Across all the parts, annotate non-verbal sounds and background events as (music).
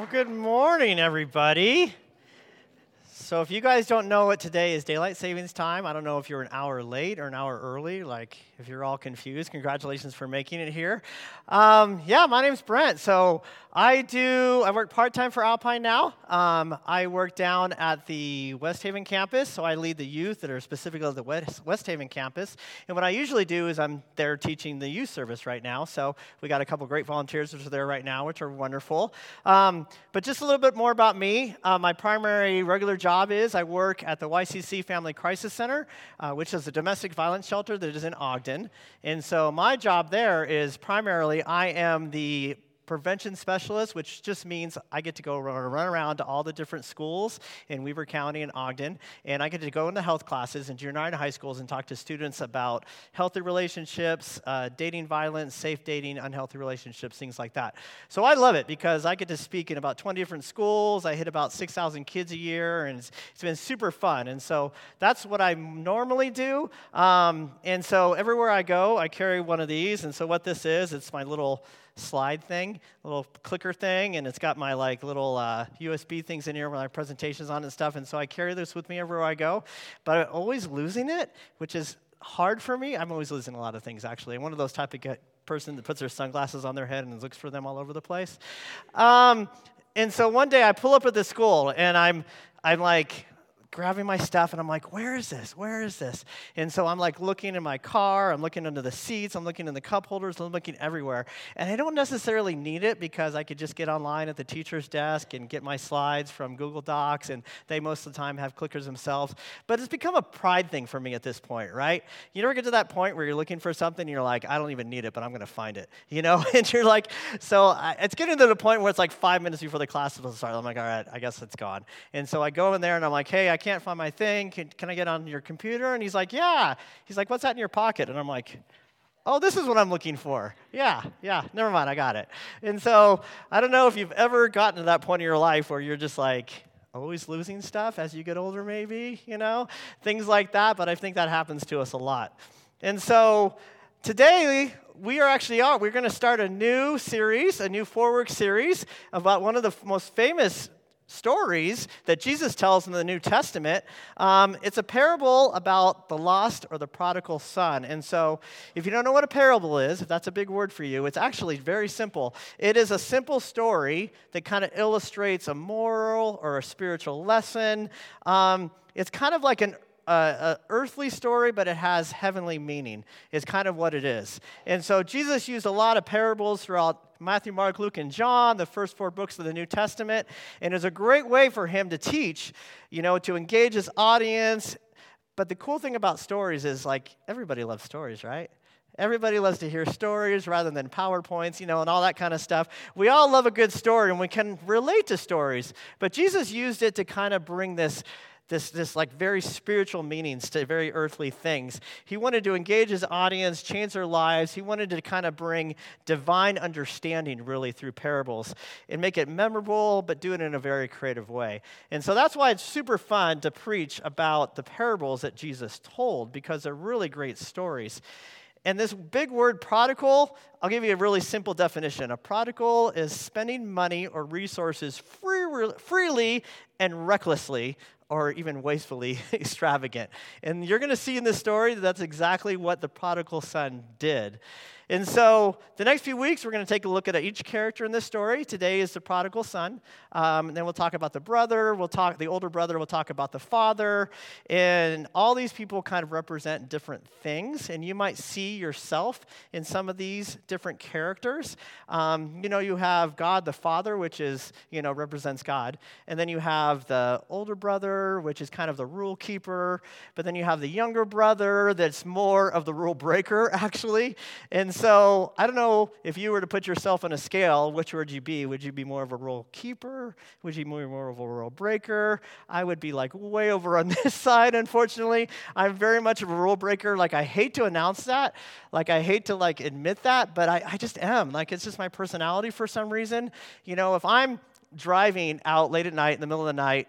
Well, good morning, everybody. So, if you guys don't know what today is daylight savings time, I don't know if you're an hour late or an hour early. Like, if you're all confused, congratulations for making it here. Um, yeah, my name's Brent. So, I do, I work part time for Alpine now. Um, I work down at the West Haven campus, so I lead the youth that are specifically at the West, West Haven campus. And what I usually do is I'm there teaching the youth service right now. So, we got a couple great volunteers that are there right now, which are wonderful. Um, but just a little bit more about me. Uh, my primary regular job job is I work at the YCC Family Crisis Center, uh, which is a domestic violence shelter that is in Ogden. And so my job there is primarily I am the prevention specialist, which just means I get to go run around to all the different schools in Weber County and Ogden, and I get to go into health classes in junior high and high schools and talk to students about healthy relationships, uh, dating violence, safe dating, unhealthy relationships, things like that. So I love it because I get to speak in about 20 different schools. I hit about 6,000 kids a year, and it's, it's been super fun. And so that's what I normally do. Um, and so everywhere I go, I carry one of these. And so what this is, it's my little slide thing, little clicker thing, and it's got my like little uh, USB things in here with my presentations on and stuff. And so I carry this with me everywhere I go, but I'm always losing it, which is hard for me. I'm always losing a lot of things actually. I'm one of those type of person that puts their sunglasses on their head and looks for them all over the place. Um, and so one day I pull up at the school and I'm I'm like grabbing my stuff and I'm like, where is this? Where is this? And so I'm like looking in my car, I'm looking under the seats, I'm looking in the cup holders, I'm looking everywhere. And I don't necessarily need it because I could just get online at the teacher's desk and get my slides from Google Docs, and they most of the time have clickers themselves. But it's become a pride thing for me at this point, right? You never get to that point where you're looking for something and you're like, I don't even need it, but I'm going to find it, (laughs) you know? (laughs) and you're like, so I, it's getting to the point where it's like five minutes before the class will start. I'm like, all right, I guess it's gone. And so I go in there and I'm like, hey, I can't find my thing. Can, can I get on your computer? And he's like, Yeah. He's like, What's that in your pocket? And I'm like, Oh, this is what I'm looking for. Yeah, yeah, never mind, I got it. And so I don't know if you've ever gotten to that point in your life where you're just like, always losing stuff as you get older, maybe, you know, things like that. But I think that happens to us a lot. And so today, we are actually on. We're going to start a new series, a new four work series about one of the most famous stories that Jesus tells in the New Testament. Um, it's a parable about the lost or the prodigal son. And so, if you don't know what a parable is, if that's a big word for you, it's actually very simple. It is a simple story that kind of illustrates a moral or a spiritual lesson. Um, it's kind of like an a, earthly story, but it has heavenly meaning, is kind of what it is. And so Jesus used a lot of parables throughout Matthew, Mark, Luke, and John, the first four books of the New Testament. And it's a great way for him to teach, you know, to engage his audience. But the cool thing about stories is like everybody loves stories, right? Everybody loves to hear stories rather than PowerPoints, you know, and all that kind of stuff. We all love a good story and we can relate to stories. But Jesus used it to kind of bring this this, this like very spiritual meanings to very earthly things. He wanted to engage his audience, change their lives. He wanted to kind of bring divine understanding really through parables and make it memorable, but do it in a very creative way. And so that's why it's super fun to preach about the parables that Jesus told because they're really great stories. And this big word prodigal, I'll give you a really simple definition. A prodigal is spending money or resources free, freely and recklessly or even wastefully (laughs) extravagant. And you're going to see in this story that that's exactly what the prodigal son did. And so, the next few weeks, we're going to take a look at each character in this story. Today is the prodigal son. Um, and then we'll talk about the brother. We'll talk the older brother. We'll talk about the father. And all these people kind of represent different things. And you might see yourself in some of these different characters. Um, you know, you have God the Father, which is you know represents God, and then you have the older brother, which is kind of the rule keeper. But then you have the younger brother, that's more of the rule breaker, (laughs) actually. And so I don't know if you were to put yourself on a scale, which would you be? Would you be more of a rule keeper? Would you be more of a rule breaker? I would be like way over on (laughs) this side, unfortunately. I'm very much of a rule breaker. Like I hate to announce that. Like I hate to like admit that, but I, I just am. Like it's just my personality for some reason. You know, if I'm driving out late at night in the middle of the night,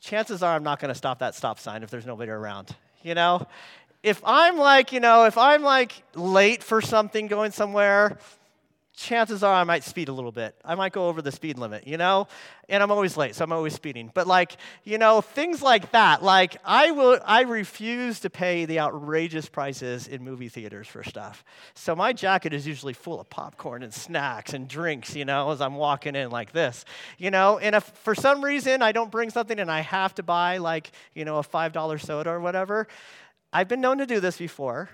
chances are I'm not going to stop that stop sign if there's nobody around. You know? if I'm like, you know, if I'm like late for something going somewhere, chances are I might speed a little bit. I might go over the speed limit, you know? And I'm always late, so I'm always speeding. But like, you know, things like that. Like I will I refuse to pay the outrageous prices in movie theaters for stuff. So my jacket is usually full of popcorn and snacks and drinks, you know, as I'm walking in like this. You know, and if for some reason I don't bring something and I have to buy like, you know, a $5 soda or whatever, I've been known to do this before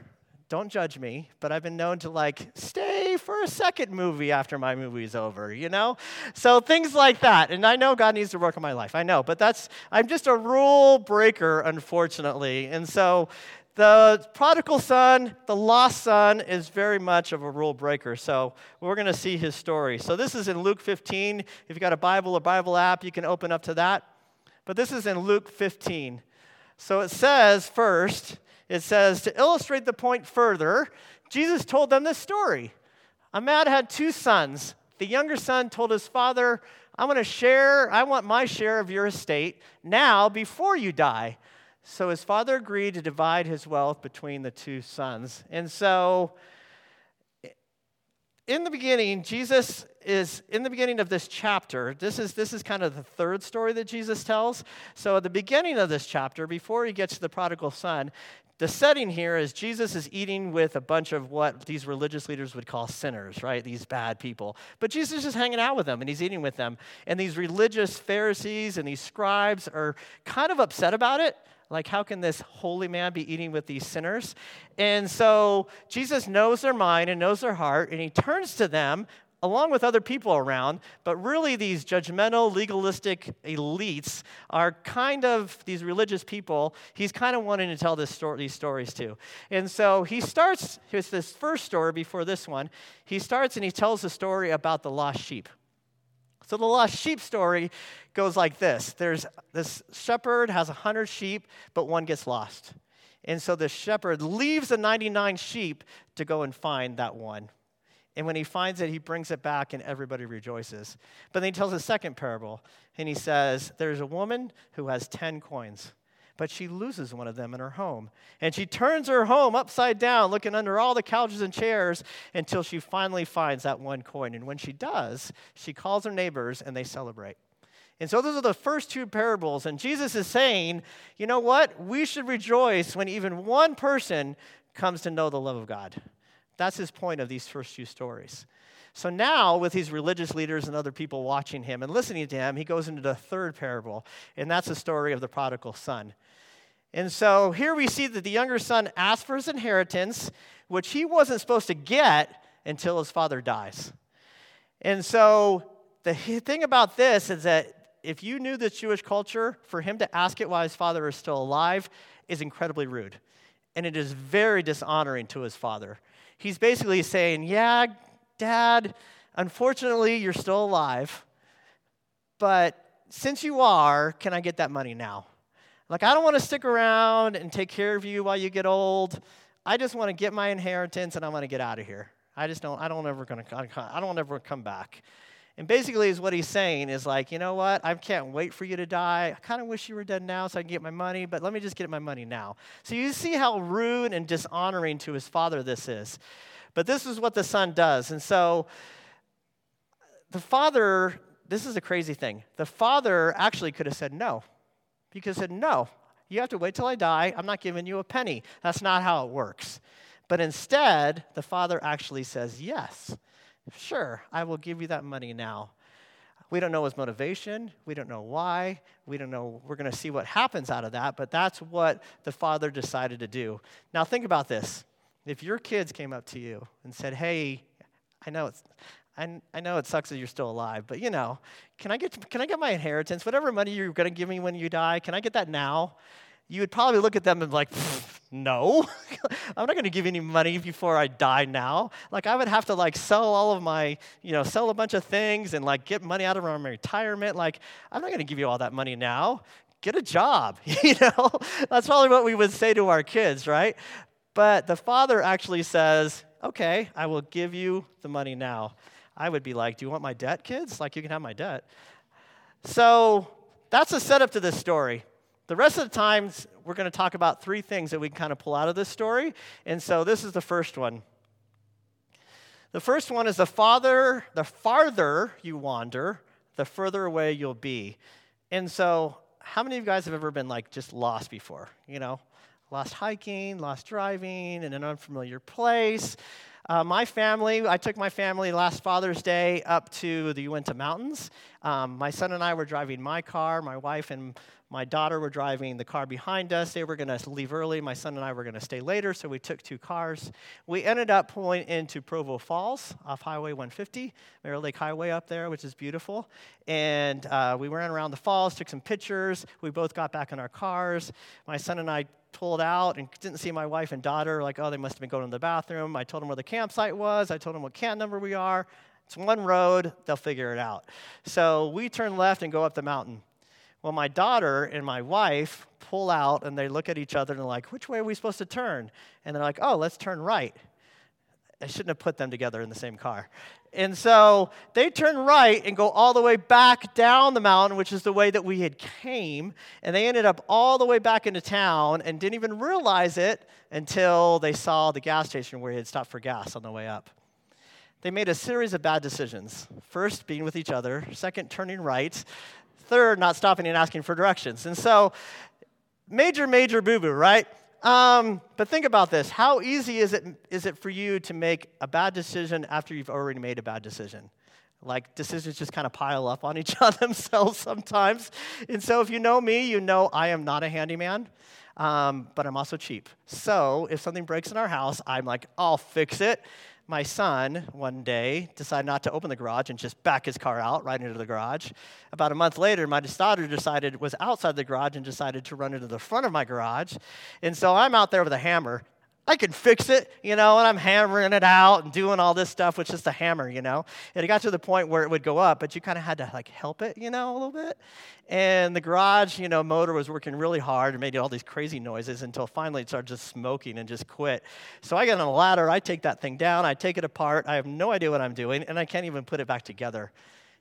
don't judge me, but I've been known to like stay for a second movie after my movie's over, you know? So things like that. And I know God needs to work on my life. I know, but that's I'm just a rule breaker unfortunately. And so the prodigal son, the lost son is very much of a rule breaker. So we're going to see his story. So this is in Luke 15. If you've got a Bible or Bible app, you can open up to that. But this is in Luke 15. So it says first, it says, to illustrate the point further, Jesus told them this story. A man had two sons. The younger son told his father, I'm going to share, I want my share of your estate now before you die. So his father agreed to divide his wealth between the two sons. And so, in the beginning, Jesus is in the beginning of this chapter. This is, this is kind of the third story that Jesus tells. So, at the beginning of this chapter, before he gets to the prodigal son, the setting here is Jesus is eating with a bunch of what these religious leaders would call sinners, right? These bad people. But Jesus is hanging out with them and he's eating with them. And these religious Pharisees and these scribes are kind of upset about it. Like, how can this holy man be eating with these sinners? And so Jesus knows their mind and knows their heart, and he turns to them along with other people around, but really these judgmental, legalistic elites are kind of these religious people. He's kind of wanting to tell story, these stories too. And so he starts, here's this first story before this one. He starts and he tells the story about the lost sheep. So the lost sheep story goes like this There's this shepherd has a hundred sheep, but one gets lost. And so the shepherd leaves the 99 sheep to go and find that one. And when he finds it, he brings it back and everybody rejoices. But then he tells a second parable and he says, There's a woman who has 10 coins, but she loses one of them in her home. And she turns her home upside down, looking under all the couches and chairs until she finally finds that one coin. And when she does, she calls her neighbors and they celebrate. And so those are the first two parables. And Jesus is saying, you know what? We should rejoice when even one person comes to know the love of God. That's his point of these first two stories. So now, with these religious leaders and other people watching him and listening to him, he goes into the third parable, and that's the story of the prodigal son. And so here we see that the younger son asks for his inheritance, which he wasn't supposed to get until his father dies. And so the thing about this is that if you knew the Jewish culture, for him to ask it while his father is still alive is incredibly rude. And it is very dishonoring to his father. He's basically saying, Yeah, dad, unfortunately, you're still alive, but since you are, can I get that money now? Like, I don't want to stick around and take care of you while you get old. I just want to get my inheritance and I want to get out of here. I just don't, I don't ever gonna, I don't ever come back. And basically, is what he's saying is like, you know what? I can't wait for you to die. I kind of wish you were dead now so I can get my money, but let me just get my money now. So you see how rude and dishonoring to his father this is. But this is what the son does. And so the father, this is a crazy thing. The father actually could have said no. He could have said, no, you have to wait till I die. I'm not giving you a penny. That's not how it works. But instead, the father actually says yes. Sure, I will give you that money now. We don't know his motivation. We don't know why. We don't know. We're going to see what happens out of that, but that's what the father decided to do. Now, think about this. If your kids came up to you and said, Hey, I know it's. I, I know it sucks that you're still alive, but you know, can I get can I get my inheritance? Whatever money you're going to give me when you die, can I get that now? You would probably look at them and be like, no, (laughs) I'm not going to give any money before I die now. Like I would have to like sell all of my, you know, sell a bunch of things and like get money out of my retirement. Like I'm not going to give you all that money now. Get a job, (laughs) you know? That's probably what we would say to our kids, right? But the father actually says, okay, I will give you the money now. I would be like, do you want my debt, kids? Like you can have my debt. So that's a setup to this story. The rest of the times, we're going to talk about three things that we can kind of pull out of this story. And so this is the first one. The first one is the farther, the farther you wander, the further away you'll be. And so, how many of you guys have ever been like just lost before? You know, lost hiking, lost driving in an unfamiliar place. Uh, my family, I took my family last Father's Day up to the Uinta Mountains. Um, my son and I were driving my car. My wife and my daughter were driving the car behind us. They were going to leave early. My son and I were going to stay later, so we took two cars. We ended up pulling into Provo Falls off Highway 150, Mirror Lake Highway up there, which is beautiful. And uh, we ran around the falls, took some pictures. We both got back in our cars. My son and I pulled out and didn't see my wife and daughter. Like, oh, they must have been going to the bathroom. I told them where the campsite was. I told them what camp number we are. It's one road. They'll figure it out. So we turn left and go up the mountain. Well, my daughter and my wife pull out and they look at each other and they're like, which way are we supposed to turn? And they're like, oh, let's turn right. I shouldn't have put them together in the same car. And so they turn right and go all the way back down the mountain, which is the way that we had came. And they ended up all the way back into town and didn't even realize it until they saw the gas station where he had stopped for gas on the way up. They made a series of bad decisions. First, being with each other. Second, turning right. Third, not stopping and asking for directions. And so, major, major boo boo, right? Um, but think about this. How easy is it, is it for you to make a bad decision after you've already made a bad decision? Like decisions just kind of pile up on each (laughs) other themselves sometimes. And so, if you know me, you know I am not a handyman, um, but I'm also cheap. So, if something breaks in our house, I'm like, I'll fix it my son one day decided not to open the garage and just back his car out right into the garage. About a month later, my daughter decided was outside the garage and decided to run into the front of my garage. And so I'm out there with a hammer I can fix it, you know, and I'm hammering it out and doing all this stuff with just a hammer, you know. And it got to the point where it would go up, but you kind of had to like help it, you know, a little bit. And the garage, you know, motor was working really hard and made all these crazy noises until finally it started just smoking and just quit. So I get on a ladder, I take that thing down, I take it apart, I have no idea what I'm doing, and I can't even put it back together.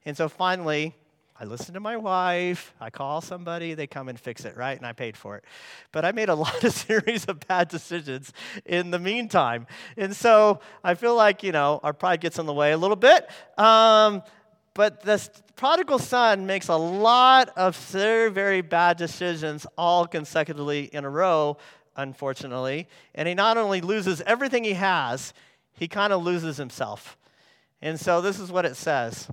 And so finally, I listen to my wife, I call somebody, they come and fix it, right? And I paid for it. But I made a (laughs) lot of series of bad decisions in the meantime. And so I feel like, you know, our pride gets in the way a little bit. Um, but the prodigal son makes a lot of very, very bad decisions all consecutively in a row, unfortunately. And he not only loses everything he has, he kind of loses himself. And so this is what it says.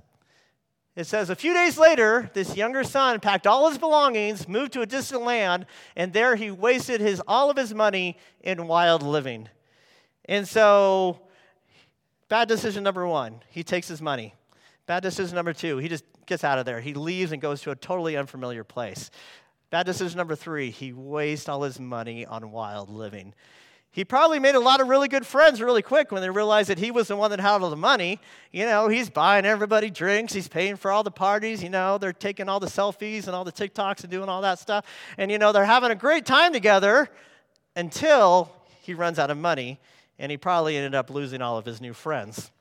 It says, A few days later, this younger son packed all his belongings, moved to a distant land, and there he wasted his, all of his money in wild living. And so, bad decision number one, he takes his money. Bad decision number two, he just gets out of there. He leaves and goes to a totally unfamiliar place. Bad decision number three, he wastes all his money on wild living. He probably made a lot of really good friends really quick when they realized that he was the one that had all the money. You know, he's buying everybody drinks, he's paying for all the parties, you know, they're taking all the selfies and all the TikToks and doing all that stuff. And, you know, they're having a great time together until he runs out of money and he probably ended up losing all of his new friends.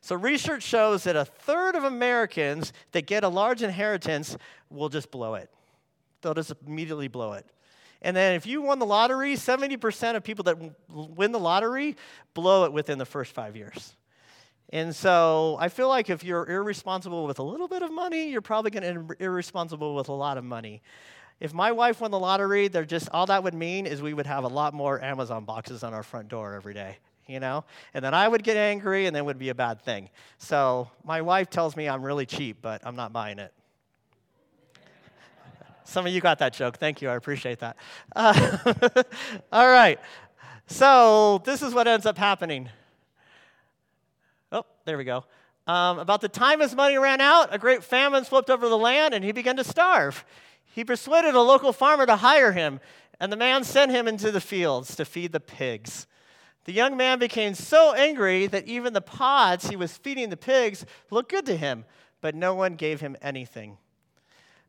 So, research shows that a third of Americans that get a large inheritance will just blow it. They'll just immediately blow it. And then if you won the lottery, 70% of people that win the lottery blow it within the first five years. And so I feel like if you're irresponsible with a little bit of money, you're probably going to be irresponsible with a lot of money. If my wife won the lottery, they're just all that would mean is we would have a lot more Amazon boxes on our front door every day, you know? And then I would get angry and then would be a bad thing. So my wife tells me I'm really cheap, but I'm not buying it. Some of you got that joke. Thank you. I appreciate that. Uh, (laughs) all right. So, this is what ends up happening. Oh, there we go. Um, about the time his money ran out, a great famine swept over the land and he began to starve. He persuaded a local farmer to hire him, and the man sent him into the fields to feed the pigs. The young man became so angry that even the pods he was feeding the pigs looked good to him, but no one gave him anything.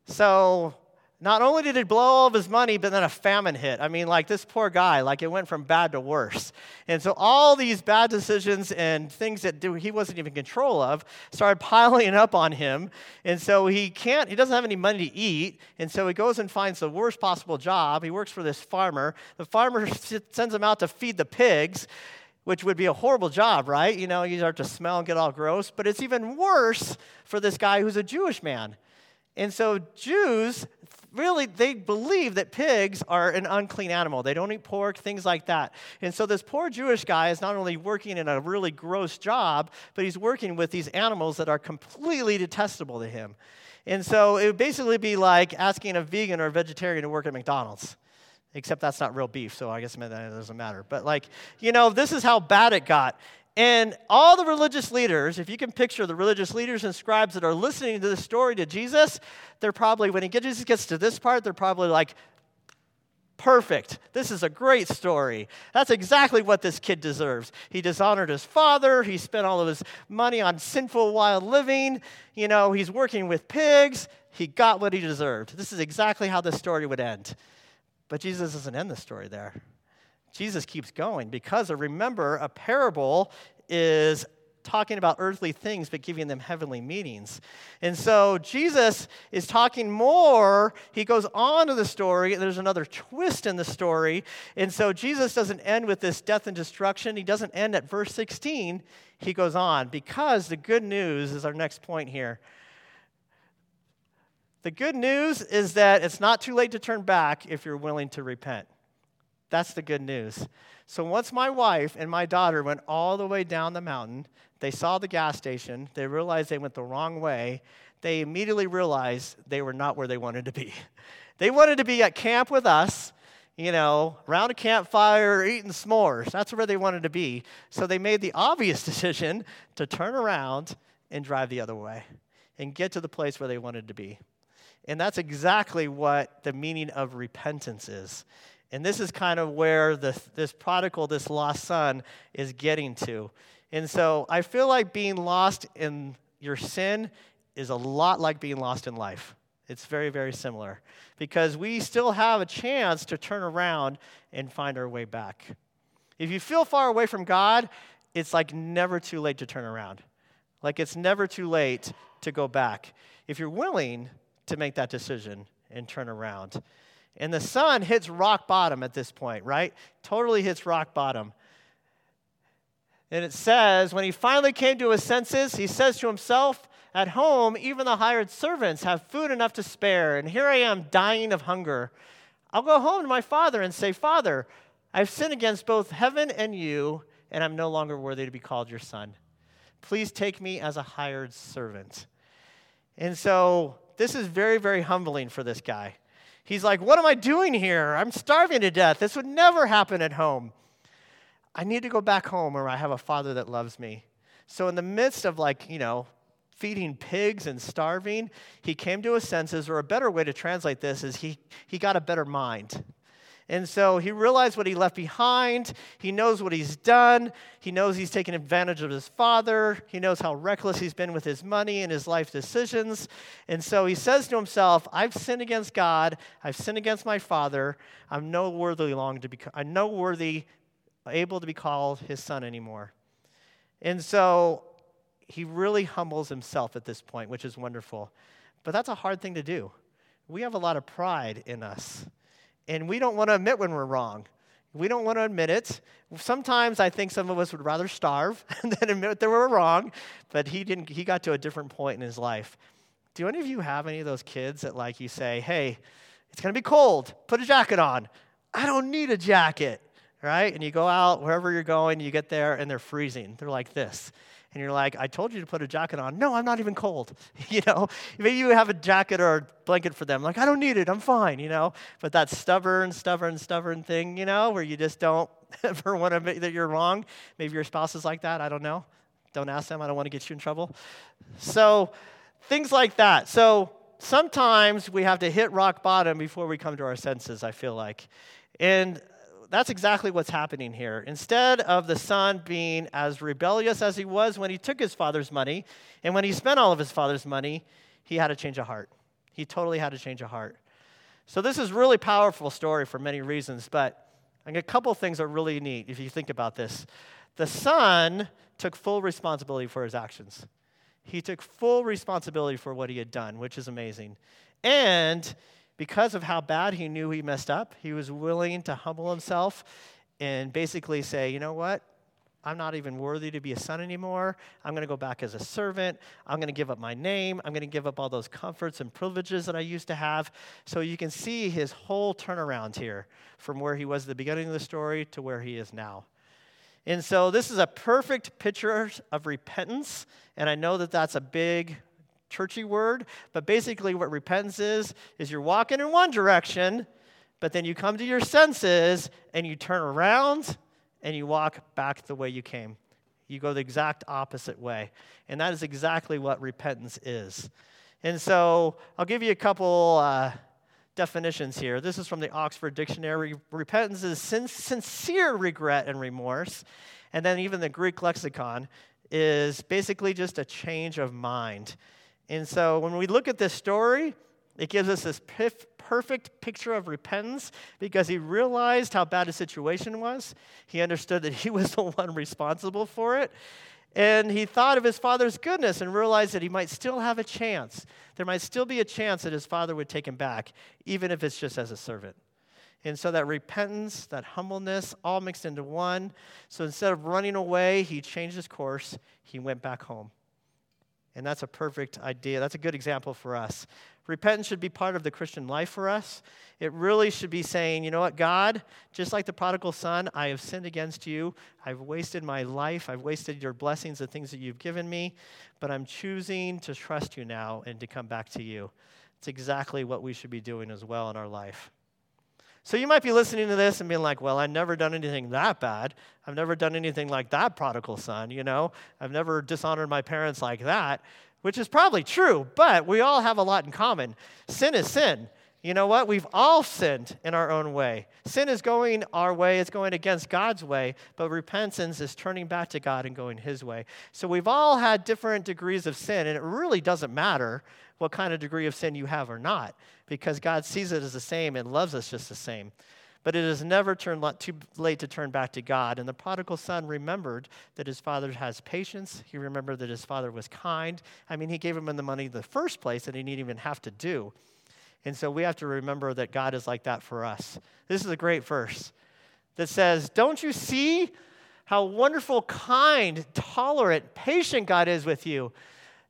So not only did he blow all of his money, but then a famine hit. I mean, like this poor guy, like it went from bad to worse. And so all these bad decisions and things that he wasn't even in control of started piling up on him. And so he can't, he doesn't have any money to eat. And so he goes and finds the worst possible job. He works for this farmer. The farmer (laughs) sends him out to feed the pigs. which would be a horrible job, right? You know, you start to smell and get all gross. But it's even worse for this guy who's a Jewish man. And so Jews really they believe that pigs are an unclean animal. They don't eat pork, things like that. And so this poor Jewish guy is not only working in a really gross job, but he's working with these animals that are completely detestable to him. And so it would basically be like asking a vegan or a vegetarian to work at McDonald's except that's not real beef, so I guess that doesn't matter. But, like, you know, this is how bad it got. And all the religious leaders, if you can picture the religious leaders and scribes that are listening to the story to Jesus, they're probably, when he gets, Jesus gets to this part, they're probably like, perfect. This is a great story. That's exactly what this kid deserves. He dishonored his father. He spent all of his money on sinful, wild living. You know, he's working with pigs. He got what he deserved. This is exactly how this story would end. But Jesus doesn't end the story there. Jesus keeps going because remember, a parable is talking about earthly things but giving them heavenly meanings. And so Jesus is talking more. He goes on to the story, there's another twist in the story. And so Jesus doesn't end with this death and destruction. He doesn't end at verse 16. He goes on because the good news is our next point here. The good news is that it's not too late to turn back if you're willing to repent. That's the good news. So once my wife and my daughter went all the way down the mountain, they saw the gas station, they realized they went the wrong way, they immediately realized they were not where they wanted to be. (laughs) They wanted to be at camp with us, you know, around a campfire eating s'mores. That's where they wanted to be. So they made the obvious (laughs) decision to turn around and drive the other way and get to the place where they wanted to be. And that's exactly what the meaning of repentance is. And this is kind of where the, this prodigal, this lost son, is getting to. And so I feel like being lost in your sin is a lot like being lost in life. It's very, very similar because we still have a chance to turn around and find our way back. If you feel far away from God, it's like never too late to turn around. Like it's never too late to go back. If you're willing to make that decision and turn around. And the son hits rock bottom at this point, right? Totally hits rock bottom. And it says, when he finally came to his senses, he says to himself, At home, even the hired servants have food enough to spare, and here I am dying of hunger. I'll go home to my father and say, Father, I've sinned against both heaven and you, and I'm no longer worthy to be called your son. Please take me as a hired servant. And so this is very, very humbling for this guy. He's like, What am I doing here? I'm starving to death. This would never happen at home. I need to go back home where I have a father that loves me. So, in the midst of like, you know, feeding pigs and starving, he came to his senses, or a better way to translate this is he, he got a better mind. And so he realized what he left behind. He knows what he's done. He knows he's taken advantage of his father. He knows how reckless he's been with his money and his life decisions. And so he says to himself, I've sinned against God. I've sinned against my father. I'm no worthy long to be I'm no worthy able to be called his son anymore. And so he really humbles himself at this point, which is wonderful. But that's a hard thing to do. We have a lot of pride in us and we don't want to admit when we're wrong. We don't want to admit it. Sometimes I think some of us would rather starve (laughs) than admit that we're wrong, but he didn't he got to a different point in his life. Do any of you have any of those kids that like you say, "Hey, it's going to be cold. Put a jacket on." I don't need a jacket, right? And you go out wherever you're going, you get there and they're freezing. They're like this and you're like, I told you to put a jacket on. No, I'm not even cold. (laughs) you know, maybe you have a jacket or a blanket for them. Like, I don't need it. I'm fine, you know. But that stubborn, stubborn, stubborn thing, you know, where you just don't (laughs) ever want to admit that you're wrong. Maybe your spouse is like that. I don't know. Don't ask them. I don't want to get you in trouble. So, things like that. So, sometimes we have to hit rock bottom before we come to our senses, I feel like. And that's exactly what's happening here. Instead of the son being as rebellious as he was when he took his father's money, and when he spent all of his father's money, he had a change of heart. He totally had a change of heart. So this is really powerful story for many reasons, but a couple things are really neat if you think about this. The son took full responsibility for his actions. He took full responsibility for what he had done, which is amazing. And because of how bad he knew he messed up, he was willing to humble himself and basically say, you know what? I'm not even worthy to be a son anymore. I'm going to go back as a servant. I'm going to give up my name. I'm going to give up all those comforts and privileges that I used to have. So you can see his whole turnaround here from where he was at the beginning of the story to where he is now. And so this is a perfect picture of repentance. And I know that that's a big churchy word, but basically what repentance is, is you're walking in one direction, but then you come to your senses and you turn around and you walk back the way you came. You go the exact opposite way. And that is exactly what repentance is. And so I'll give you a couple uh, definitions here. This is from the Oxford Dictionary. Repentance is sin- sincere regret and remorse. And then even the Greek lexicon is basically just a change of mind. And so when we look at this story, it gives us this perfect picture of repentance because he realized how bad his situation was. He understood that he (laughs) was the one responsible for it. And he thought of his father's goodness and realized that he might still have a chance. There might still be a chance that his father would take him back, even if it's just as a servant. And so that repentance, that humbleness, all mixed into one. So instead of running away, he changed his course. He went back home. And that's a perfect idea. That's a good example for us. Repentance should be part of the Christian life for us. It really should be saying, you know what, God, just like the prodigal son, I have sinned against you. I've wasted my life. I've wasted your blessings, the things that you've given me. But I'm choosing to trust you now and to come back to you. It's exactly what we should be doing as well in our life. So you might be listening to this and being like, well, I've never done anything that bad. I've never done anything like that prodigal son, you know? I've never dishonored my parents like that, which is probably true, but we all have a lot in common. Sin is sin. You know what? We've all sinned in our own way. Sin is going our way, it's going against God's way, but repentance is turning back to God and going His way. So we've all had different degrees of sin, and it really doesn't matter what kind of degree of sin you have or not, because God sees it as the same and loves us just the same. But it is never too late to turn back to God. And the prodigal son remembered that his father has patience. He remembered that his father was kind. I mean, he gave him the money in the first place that he didn't even have to do. And so we have to remember that God is like that for us. This is a great verse that says, Don't you see how wonderful, kind, tolerant, patient God is with you?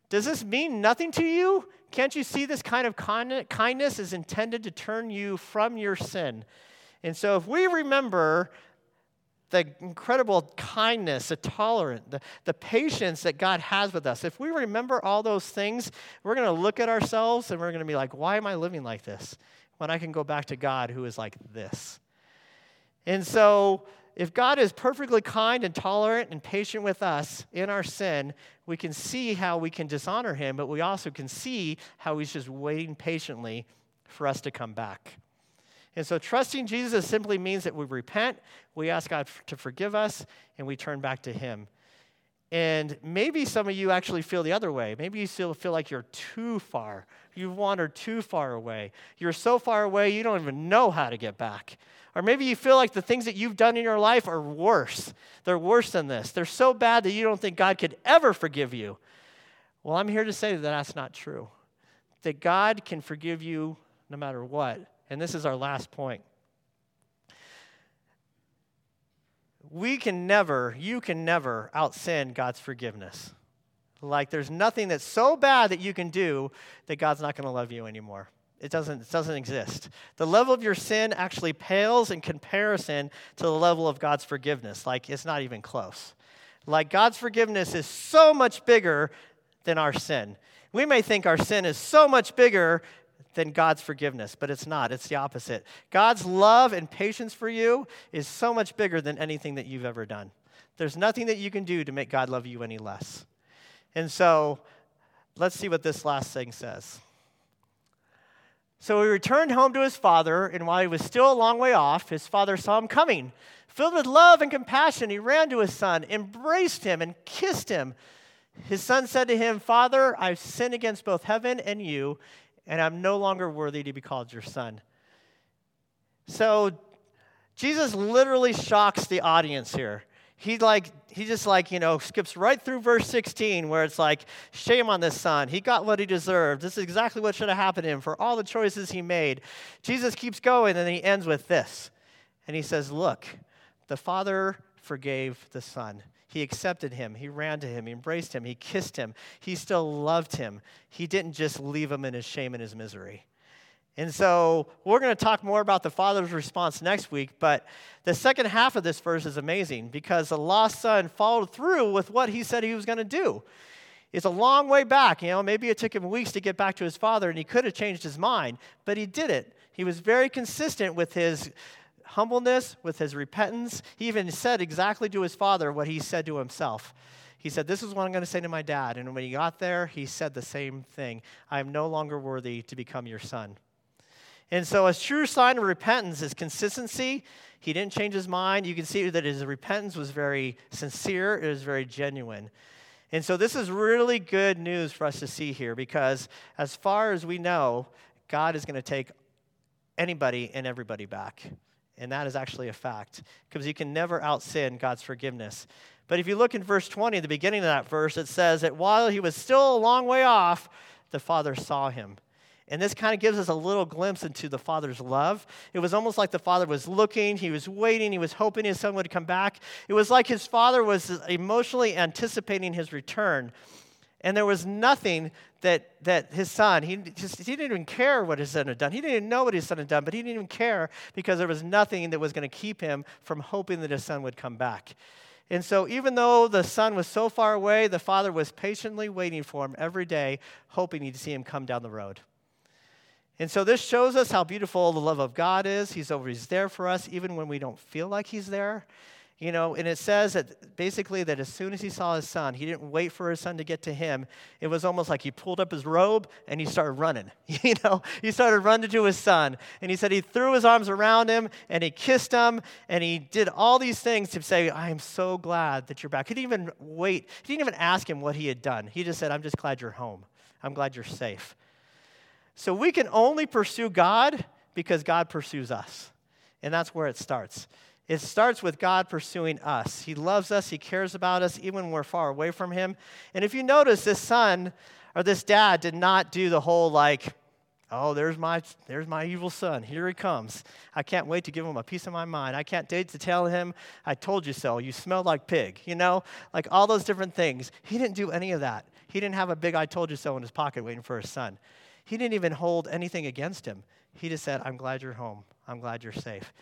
Does this mean nothing to you? Can't you see this kind of kindness is intended to turn you from your sin? And so, if we remember the incredible kindness, the tolerance, the, the patience that God has with us, if we remember all those things, we're going to look at ourselves and we're going to be like, why am I living like this? When I can go back to God who is like this. And so, if God is perfectly kind and tolerant and patient with us in our sin, we can see how we can dishonor him, but we also can see how he's just waiting patiently for us to come back. And so trusting Jesus simply means that we repent, we ask God to forgive us, and we turn back to him. And maybe some of you actually feel the other way. Maybe you still feel like you're too far. You've wandered too far away. You're so far away, you don't even know how to get back. Or maybe you feel like the things that you've done in your life are worse. They're worse than this. They're so bad that you don't think God could ever forgive you. Well, I'm here to say that that's not true. That God can forgive you no matter what. And this is our last point. We can never, you can never out sin God's forgiveness. Like there's nothing that's so bad that you can do that God's not going to love you anymore. It doesn't, it doesn't exist. The level of your sin actually pales in comparison to the level of God's forgiveness. Like, it's not even close. Like, God's forgiveness is so much bigger than our sin. We may think our sin is so much bigger than God's forgiveness, but it's not. It's the opposite. God's love and patience for you is so much bigger than anything that you've ever done. There's nothing that you can do to make God love you any less. And so, let's see what this last thing says. So he returned home to his father, and while he was still a long way off, his father saw him coming. Filled with love and compassion, he ran to his son, embraced him, and kissed him. His son said to him, Father, I've sinned against both heaven and you, and I'm no longer worthy to be called your son. So Jesus literally shocks the audience here. He like he just like you know skips right through verse 16 where it's like shame on this son. He got what he deserved. This is exactly what should have happened to him for all the choices he made. Jesus keeps going and he ends with this. And he says look the father forgave the son He accepted him. He ran to him. He embraced him. He kissed him. He still loved him. He didn't just leave him in his shame and his misery. And so we're going to talk more about the father's response next week, but the second half of this verse is amazing because the lost son followed through with what he said he was going to do. It's a long way back, you know, maybe it took him weeks to get back to his father and he could have changed his mind, but he did it. He was very consistent with his humbleness, with his repentance. He even said exactly to his father what he said to himself. He said, This is what I'm going to say to my dad. And when he got there, he said the same thing I am no longer worthy to become your son. And so, a true sign of repentance is consistency. He didn't change his mind. You can see that his repentance was very sincere, it was very genuine. And so, this is really good news for us to see here because, as far as we know, God is going to take anybody and everybody back. And that is actually a fact because you can never out sin God's forgiveness. But if you look in verse 20, the beginning of that verse, it says that while he was still a long way off, the Father saw him. And this kind of gives us a little glimpse into the Father's love. It was almost like the Father was looking, he was waiting, he was hoping his son would come back. It was like his Father was emotionally anticipating his return. And there was nothing that, that his son, he, just, he didn't even care what his son had done. He didn't even know what his son had done, but he didn't even care because there was nothing that was going to keep him from hoping that his son would come back. And so, even though the son was so far away, the father was patiently waiting for him every day, hoping he'd see him come down the road. And so this shows us how beautiful the love of God is. He's always there for us, even when we don't feel like He's there. You know, and it says that basically that as soon as he saw his son, he didn't wait for his son to get to him. It was almost like he pulled up his robe and he started running. (laughs) You know, he started running to his son. And he said he threw his arms around him and he kissed him and he did all these things to say, I am so glad that you're back. He didn't even wait, he didn't even ask him what he had done. He just said, I'm just glad you're home. I'm glad you're safe. So we can only pursue God because God pursues us. And that's where it starts. It starts with God pursuing us. He loves us, He cares about us, even when we're far away from Him. And if you notice, this son or this dad did not do the whole like, oh, there's my, there's my evil son. Here he comes. I can't wait to give him a piece of my mind. I can't wait to tell him, I told you so. You smell like pig, you know? Like all those different things. He didn't do any of that. He didn't have a big I told you so in his pocket waiting for his son. He didn't even hold anything against him. He just said, I'm glad you're home. I'm glad you're safe.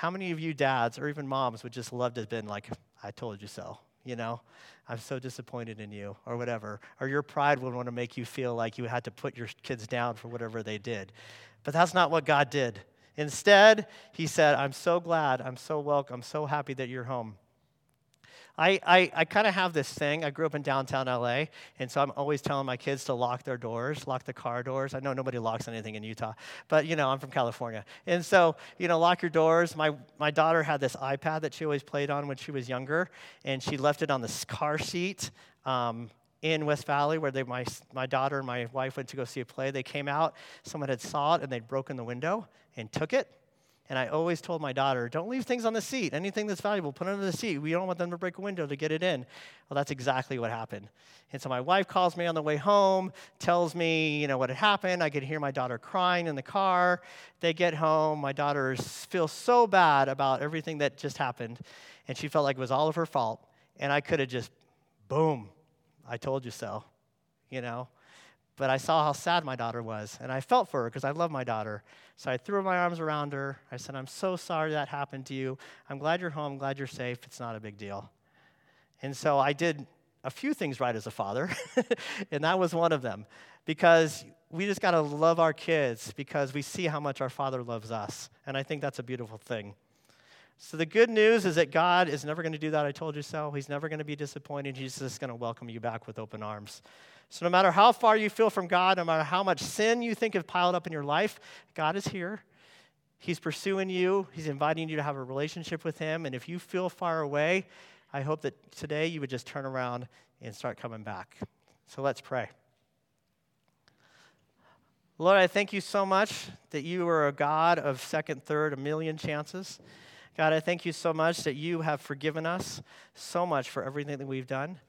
How many of you dads or even moms would just love to have been like, I told you so? You know, I'm so disappointed in you, or whatever. Or your pride would want to make you feel like you had to put your kids down for whatever they did. But that's not what God did. Instead, He said, I'm so glad, I'm so welcome, I'm so happy that you're home. I, I, I kind of have this thing. I grew up in downtown LA, and so I'm always telling my kids to lock their doors, lock the car doors. I know nobody locks anything in Utah, but you know, I'm from California. And so, you know, lock your doors. My, my daughter had this iPad that she always played on when she was younger, and she left it on the car seat. Um, in West Valley, where they, my, my daughter and my wife went to go see a play, they came out. Someone had saw it and they'd broken the window and took it and I always told my daughter, don't leave things on the seat. Anything that's valuable, put it under the seat. We don't want them to break a window to get it in. Well, that's exactly what happened. And so my wife calls me on the way home, tells me, you know, what had happened. I could hear my daughter crying in the car. They get home. My daughter feels so bad about everything that just happened. And she felt like it was all of her fault. And I could have just, boom, I told you so, you know but I saw how sad my daughter was, and I felt for her because I love my daughter. So I threw my arms around her. I said, I'm so sorry that happened to you. I'm glad you're home. Glad you're safe. It's not a big deal. And so I did a few things right as a father, (laughs) and that was one of them because we just got to love our kids because we see how much our Father loves us. And I think that's a beautiful thing. So the good news is that God is never going to do that. I told you so. He's never going to be disappointed. He's just going to welcome you back with open arms. So, no matter how far you feel from God, no matter how much sin you think have piled up in your life, God is here. He's pursuing you, He's inviting you to have a relationship with Him. And if you feel far away, I hope that today you would just turn around and start coming back. So, let's pray. Lord, I thank you so much that you are a God of second, third, a million chances. God, I thank you so much that you have forgiven us so much for everything that we've done.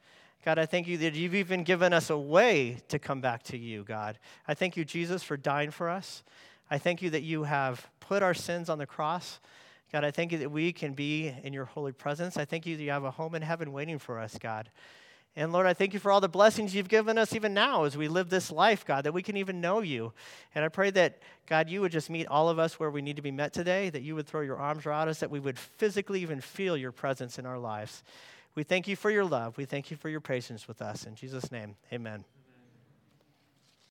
God, I thank you that you've even given us a way to come back to you, God. I thank you, Jesus, for dying for us. I thank you that you have put our sins on the cross. God, I thank you that we can be in your holy presence. I thank you that you have a home in heaven waiting for us, God. And Lord, I thank you for all the blessings you've given us even now as we live this life, God, that we can even know you. And I pray that, God, you would just meet all of us where we need to be met today, that you would throw your arms around us, that we would physically even feel your presence in our lives. We thank you for your love. We thank you for your patience with us. In Jesus' name, amen.